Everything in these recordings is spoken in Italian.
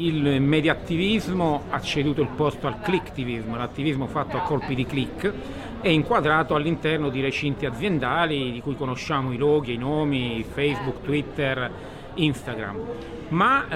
Il mediattivismo ha ceduto il posto al clicktivismo, l'attivismo fatto a colpi di click, è inquadrato all'interno di recinti aziendali di cui conosciamo i loghi, i nomi, Facebook, Twitter, Instagram. Ma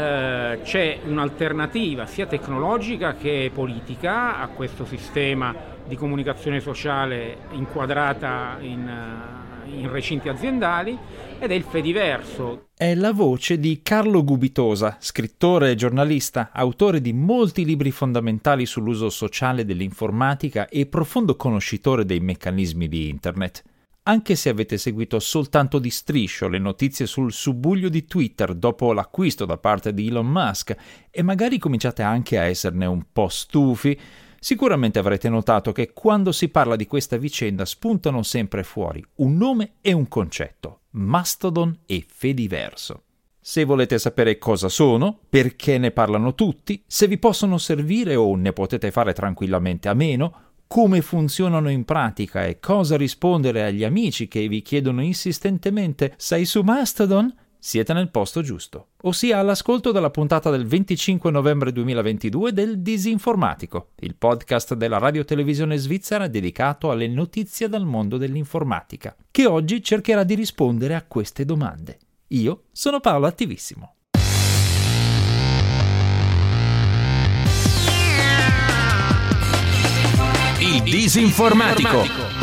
eh, c'è un'alternativa sia tecnologica che politica a questo sistema di comunicazione sociale inquadrata in, eh, in recinti aziendali ed è il Fediverso. È la voce di Carlo Gubitosa, scrittore e giornalista, autore di molti libri fondamentali sull'uso sociale dell'informatica e profondo conoscitore dei meccanismi di Internet. Anche se avete seguito soltanto di striscio le notizie sul subbuglio di Twitter dopo l'acquisto da parte di Elon Musk e magari cominciate anche a esserne un po' stufi, Sicuramente avrete notato che quando si parla di questa vicenda spuntano sempre fuori un nome e un concetto, Mastodon e Fediverso. Se volete sapere cosa sono, perché ne parlano tutti, se vi possono servire o ne potete fare tranquillamente a meno, come funzionano in pratica e cosa rispondere agli amici che vi chiedono insistentemente sei su Mastodon? Siete nel posto giusto, ossia all'ascolto della puntata del 25 novembre 2022 del Disinformatico, il podcast della radiotelevisione svizzera dedicato alle notizie dal mondo dell'informatica, che oggi cercherà di rispondere a queste domande. Io sono Paolo Attivissimo. Il Disinformatico.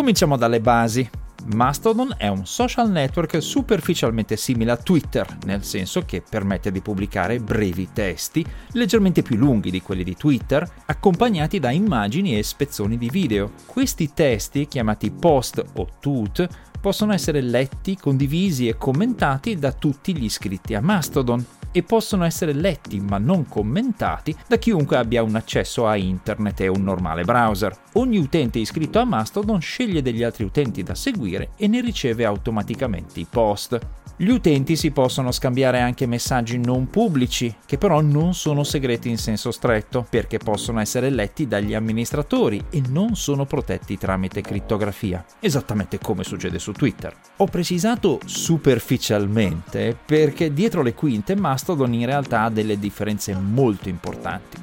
Cominciamo dalle basi. Mastodon è un social network superficialmente simile a Twitter, nel senso che permette di pubblicare brevi testi, leggermente più lunghi di quelli di Twitter, accompagnati da immagini e spezzoni di video. Questi testi, chiamati post o toot, possono essere letti, condivisi e commentati da tutti gli iscritti a Mastodon e possono essere letti ma non commentati da chiunque abbia un accesso a internet e un normale browser. Ogni utente iscritto a Mastodon sceglie degli altri utenti da seguire e ne riceve automaticamente i post. Gli utenti si possono scambiare anche messaggi non pubblici, che però non sono segreti in senso stretto, perché possono essere letti dagli amministratori e non sono protetti tramite crittografia, esattamente come succede su Twitter. Ho precisato superficialmente perché dietro le quinte Mastodon in realtà ha delle differenze molto importanti.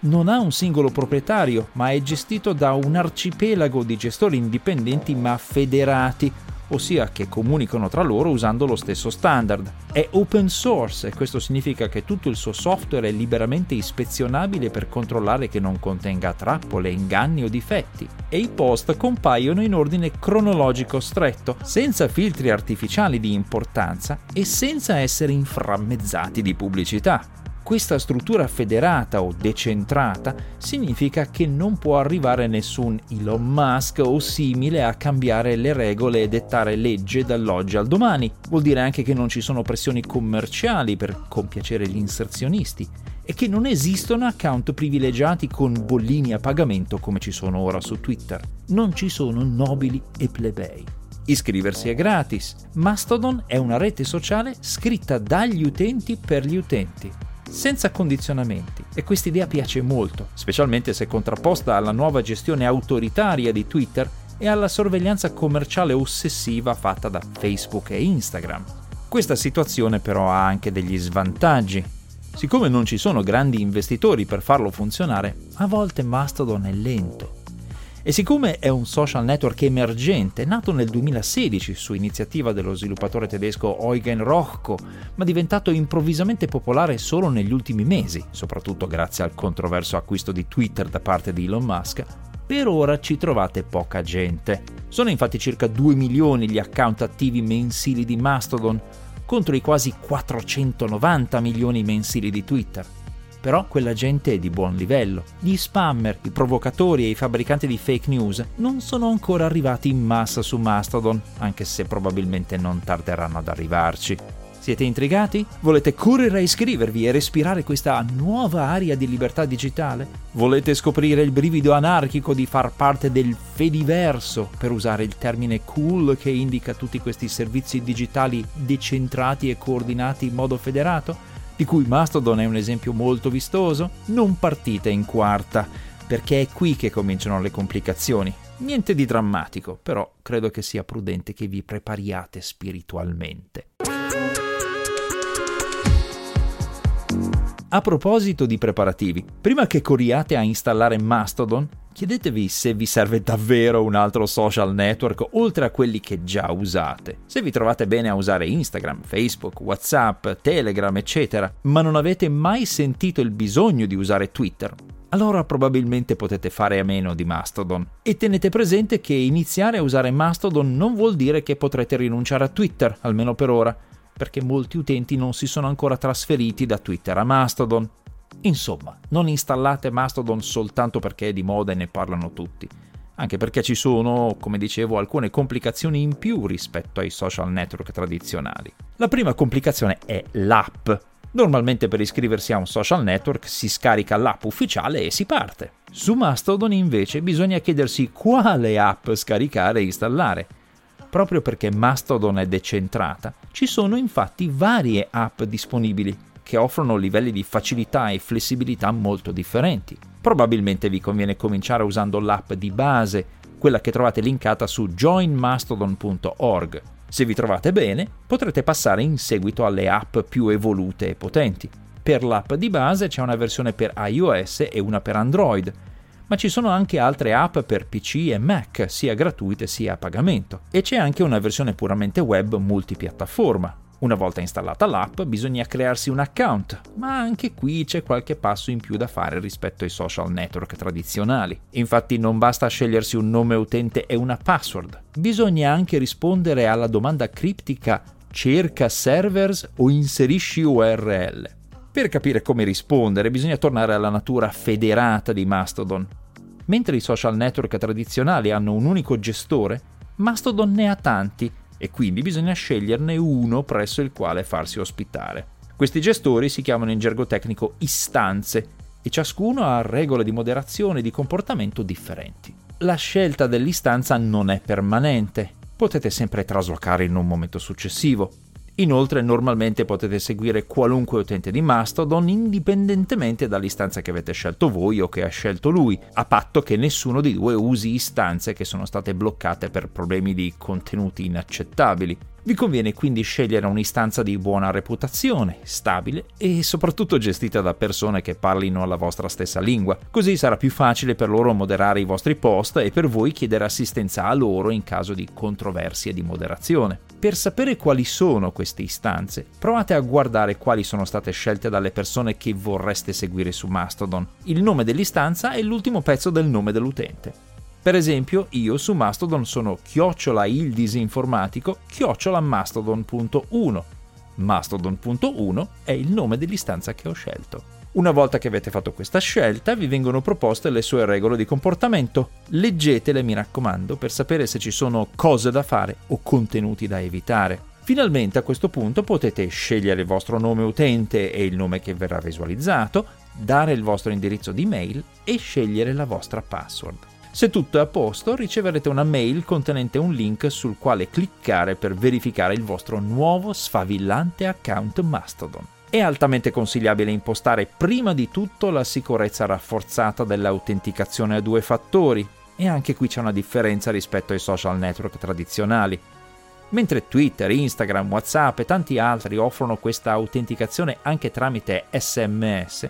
Non ha un singolo proprietario, ma è gestito da un arcipelago di gestori indipendenti ma federati, ossia che comunicano tra loro usando lo stesso standard. È open source e questo significa che tutto il suo software è liberamente ispezionabile per controllare che non contenga trappole, inganni o difetti. E i post compaiono in ordine cronologico stretto, senza filtri artificiali di importanza e senza essere inframmezzati di pubblicità. Questa struttura federata o decentrata significa che non può arrivare nessun Elon Musk o simile a cambiare le regole e dettare legge dall'oggi al domani. Vuol dire anche che non ci sono pressioni commerciali per compiacere gli inserzionisti e che non esistono account privilegiati con bollini a pagamento come ci sono ora su Twitter. Non ci sono nobili e plebei. Iscriversi è gratis. Mastodon è una rete sociale scritta dagli utenti per gli utenti senza condizionamenti e quest'idea piace molto, specialmente se contrapposta alla nuova gestione autoritaria di Twitter e alla sorveglianza commerciale ossessiva fatta da Facebook e Instagram. Questa situazione però ha anche degli svantaggi. Siccome non ci sono grandi investitori per farlo funzionare, a volte Mastodon è lento e siccome è un social network emergente, nato nel 2016 su iniziativa dello sviluppatore tedesco Eugen Rochko, ma diventato improvvisamente popolare solo negli ultimi mesi, soprattutto grazie al controverso acquisto di Twitter da parte di Elon Musk, per ora ci trovate poca gente. Sono infatti circa 2 milioni gli account attivi mensili di Mastodon, contro i quasi 490 milioni mensili di Twitter però quella gente è di buon livello. Gli spammer, i provocatori e i fabbricanti di fake news non sono ancora arrivati in massa su Mastodon, anche se probabilmente non tarderanno ad arrivarci. Siete intrigati? Volete correre a iscrivervi e respirare questa nuova aria di libertà digitale? Volete scoprire il brivido anarchico di far parte del Fediverso, per usare il termine cool che indica tutti questi servizi digitali decentrati e coordinati in modo federato? Di cui Mastodon è un esempio molto vistoso, non partite in quarta, perché è qui che cominciano le complicazioni. Niente di drammatico, però credo che sia prudente che vi prepariate spiritualmente. A proposito di preparativi, prima che corriate a installare Mastodon, chiedetevi se vi serve davvero un altro social network oltre a quelli che già usate. Se vi trovate bene a usare Instagram, Facebook, WhatsApp, Telegram, eccetera, ma non avete mai sentito il bisogno di usare Twitter, allora probabilmente potete fare a meno di Mastodon. E tenete presente che iniziare a usare Mastodon non vuol dire che potrete rinunciare a Twitter, almeno per ora perché molti utenti non si sono ancora trasferiti da Twitter a Mastodon. Insomma, non installate Mastodon soltanto perché è di moda e ne parlano tutti, anche perché ci sono, come dicevo, alcune complicazioni in più rispetto ai social network tradizionali. La prima complicazione è l'app. Normalmente per iscriversi a un social network si scarica l'app ufficiale e si parte. Su Mastodon invece bisogna chiedersi quale app scaricare e installare Proprio perché Mastodon è decentrata, ci sono infatti varie app disponibili che offrono livelli di facilità e flessibilità molto differenti. Probabilmente vi conviene cominciare usando l'app di base, quella che trovate linkata su joinmastodon.org. Se vi trovate bene, potrete passare in seguito alle app più evolute e potenti. Per l'app di base c'è una versione per iOS e una per Android, ma ci sono anche altre app per PC e Mac, sia gratuite sia a pagamento. E c'è anche una versione puramente web multipiattaforma. Una volta installata l'app bisogna crearsi un account, ma anche qui c'è qualche passo in più da fare rispetto ai social network tradizionali. Infatti non basta scegliersi un nome utente e una password, bisogna anche rispondere alla domanda criptica cerca servers o inserisci URL. Per capire come rispondere bisogna tornare alla natura federata di Mastodon. Mentre i social network tradizionali hanno un unico gestore, Mastodon ne ha tanti e quindi bisogna sceglierne uno presso il quale farsi ospitare. Questi gestori si chiamano in gergo tecnico istanze e ciascuno ha regole di moderazione e di comportamento differenti. La scelta dell'istanza non è permanente, potete sempre traslocare in un momento successivo. Inoltre normalmente potete seguire qualunque utente di Mastodon indipendentemente dall'istanza che avete scelto voi o che ha scelto lui, a patto che nessuno di due usi istanze che sono state bloccate per problemi di contenuti inaccettabili. Vi conviene quindi scegliere un'istanza di buona reputazione, stabile e soprattutto gestita da persone che parlino la vostra stessa lingua, così sarà più facile per loro moderare i vostri post e per voi chiedere assistenza a loro in caso di controversie di moderazione. Per sapere quali sono queste istanze, provate a guardare quali sono state scelte dalle persone che vorreste seguire su Mastodon. Il nome dell'istanza è l'ultimo pezzo del nome dell'utente. Per esempio, io su Mastodon sono chiocciola il disinformatico chiocciola mastodon.1. Mastodon.1 è il nome dell'istanza che ho scelto. Una volta che avete fatto questa scelta, vi vengono proposte le sue regole di comportamento. Leggetele, mi raccomando, per sapere se ci sono cose da fare o contenuti da evitare. Finalmente a questo punto potete scegliere il vostro nome utente e il nome che verrà visualizzato, dare il vostro indirizzo di mail e scegliere la vostra password. Se tutto è a posto, riceverete una mail contenente un link sul quale cliccare per verificare il vostro nuovo sfavillante account Mastodon. È altamente consigliabile impostare prima di tutto la sicurezza rafforzata dell'autenticazione a due fattori, e anche qui c'è una differenza rispetto ai social network tradizionali. Mentre Twitter, Instagram, WhatsApp e tanti altri offrono questa autenticazione anche tramite SMS,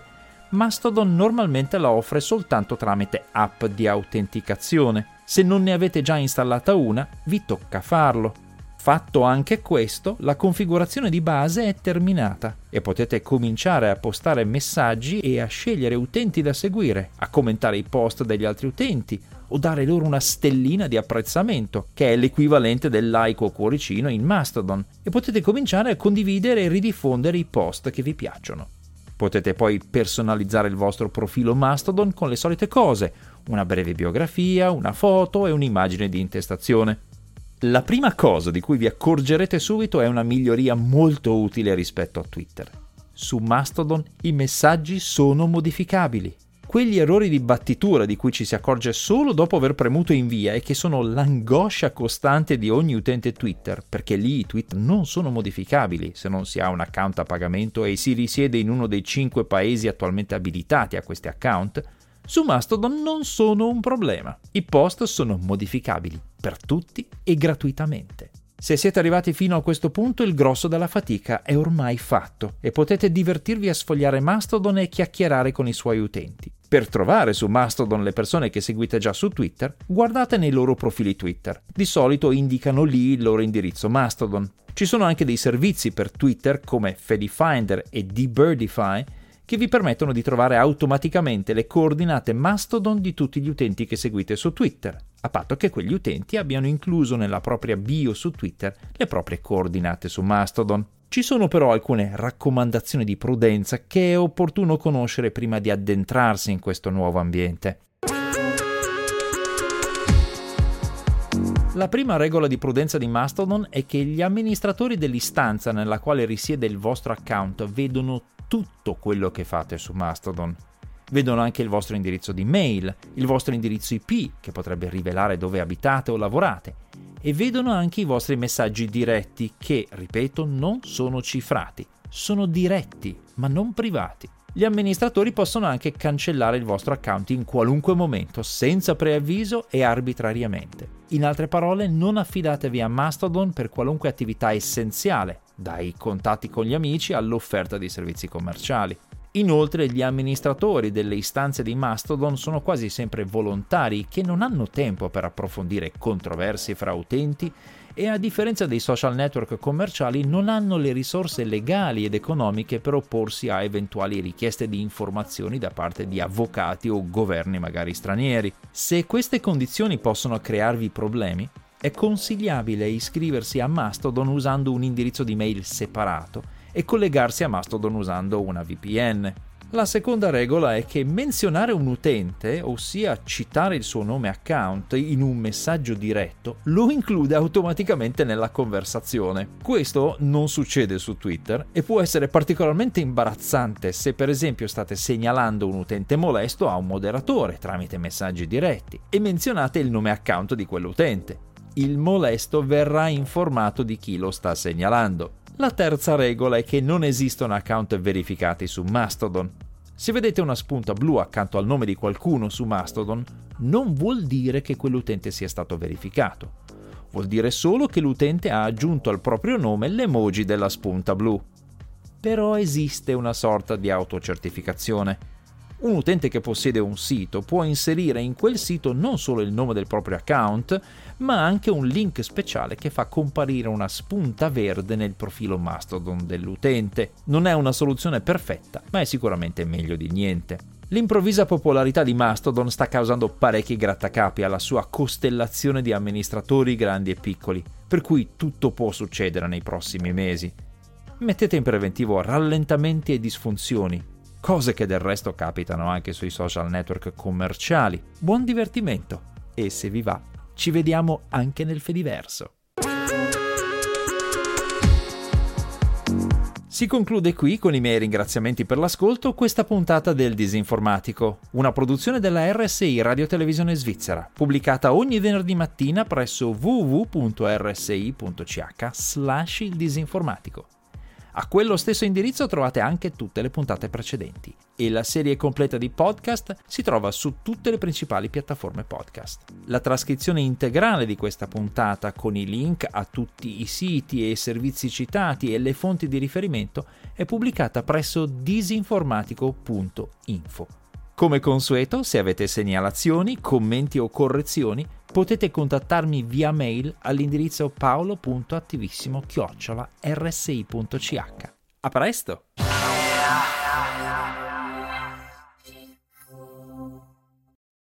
Mastodon normalmente la offre soltanto tramite app di autenticazione. Se non ne avete già installata una, vi tocca farlo. Fatto anche questo, la configurazione di base è terminata e potete cominciare a postare messaggi e a scegliere utenti da seguire, a commentare i post degli altri utenti o dare loro una stellina di apprezzamento, che è l'equivalente del like o cuoricino in Mastodon, e potete cominciare a condividere e ridiffondere i post che vi piacciono. Potete poi personalizzare il vostro profilo Mastodon con le solite cose, una breve biografia, una foto e un'immagine di intestazione. La prima cosa di cui vi accorgerete subito è una miglioria molto utile rispetto a Twitter. Su Mastodon i messaggi sono modificabili. Quegli errori di battitura di cui ci si accorge solo dopo aver premuto invia e che sono l'angoscia costante di ogni utente Twitter, perché lì i tweet non sono modificabili se non si ha un account a pagamento e si risiede in uno dei cinque paesi attualmente abilitati a questi account, Su Mastodon non sono un problema. I post sono modificabili per tutti e gratuitamente. Se siete arrivati fino a questo punto, il grosso della fatica è ormai fatto e potete divertirvi a sfogliare Mastodon e chiacchierare con i suoi utenti. Per trovare su Mastodon le persone che seguite già su Twitter, guardate nei loro profili Twitter. Di solito indicano lì il loro indirizzo Mastodon. Ci sono anche dei servizi per Twitter come Fedifinder e Debirdify che vi permettono di trovare automaticamente le coordinate Mastodon di tutti gli utenti che seguite su Twitter, a patto che quegli utenti abbiano incluso nella propria bio su Twitter le proprie coordinate su Mastodon. Ci sono però alcune raccomandazioni di prudenza che è opportuno conoscere prima di addentrarsi in questo nuovo ambiente. La prima regola di prudenza di Mastodon è che gli amministratori dell'istanza nella quale risiede il vostro account vedono tutto quello che fate su Mastodon. Vedono anche il vostro indirizzo di mail, il vostro indirizzo IP, che potrebbe rivelare dove abitate o lavorate, e vedono anche i vostri messaggi diretti che, ripeto, non sono cifrati, sono diretti, ma non privati. Gli amministratori possono anche cancellare il vostro account in qualunque momento, senza preavviso e arbitrariamente. In altre parole, non affidatevi a Mastodon per qualunque attività essenziale, dai contatti con gli amici all'offerta di servizi commerciali. Inoltre gli amministratori delle istanze di Mastodon sono quasi sempre volontari che non hanno tempo per approfondire controversie fra utenti e a differenza dei social network commerciali non hanno le risorse legali ed economiche per opporsi a eventuali richieste di informazioni da parte di avvocati o governi magari stranieri. Se queste condizioni possono crearvi problemi, è consigliabile iscriversi a Mastodon usando un indirizzo di mail separato e collegarsi a Mastodon usando una VPN. La seconda regola è che menzionare un utente, ossia citare il suo nome account in un messaggio diretto, lo include automaticamente nella conversazione. Questo non succede su Twitter e può essere particolarmente imbarazzante se per esempio state segnalando un utente molesto a un moderatore tramite messaggi diretti e menzionate il nome account di quell'utente il molesto verrà informato di chi lo sta segnalando. La terza regola è che non esistono account verificati su Mastodon. Se vedete una spunta blu accanto al nome di qualcuno su Mastodon, non vuol dire che quell'utente sia stato verificato. Vuol dire solo che l'utente ha aggiunto al proprio nome l'emoji della spunta blu. Però esiste una sorta di autocertificazione. Un utente che possiede un sito può inserire in quel sito non solo il nome del proprio account, ma anche un link speciale che fa comparire una spunta verde nel profilo Mastodon dell'utente. Non è una soluzione perfetta, ma è sicuramente meglio di niente. L'improvvisa popolarità di Mastodon sta causando parecchi grattacapi alla sua costellazione di amministratori grandi e piccoli, per cui tutto può succedere nei prossimi mesi. Mettete in preventivo rallentamenti e disfunzioni, cose che del resto capitano anche sui social network commerciali. Buon divertimento e se vi va, ci vediamo anche nel Fediverso. Si conclude qui con i miei ringraziamenti per l'ascolto questa puntata del Disinformatico, una produzione della RSI Radio Televisione Svizzera, pubblicata ogni venerdì mattina presso www.rsi.ch slash il disinformatico. A quello stesso indirizzo trovate anche tutte le puntate precedenti e la serie completa di podcast si trova su tutte le principali piattaforme podcast. La trascrizione integrale di questa puntata con i link a tutti i siti e i servizi citati e le fonti di riferimento è pubblicata presso disinformatico.info. Come consueto, se avete segnalazioni, commenti o correzioni, potete contattarmi via mail all'indirizzo paolo.attivissimo-rsi.ch. A presto!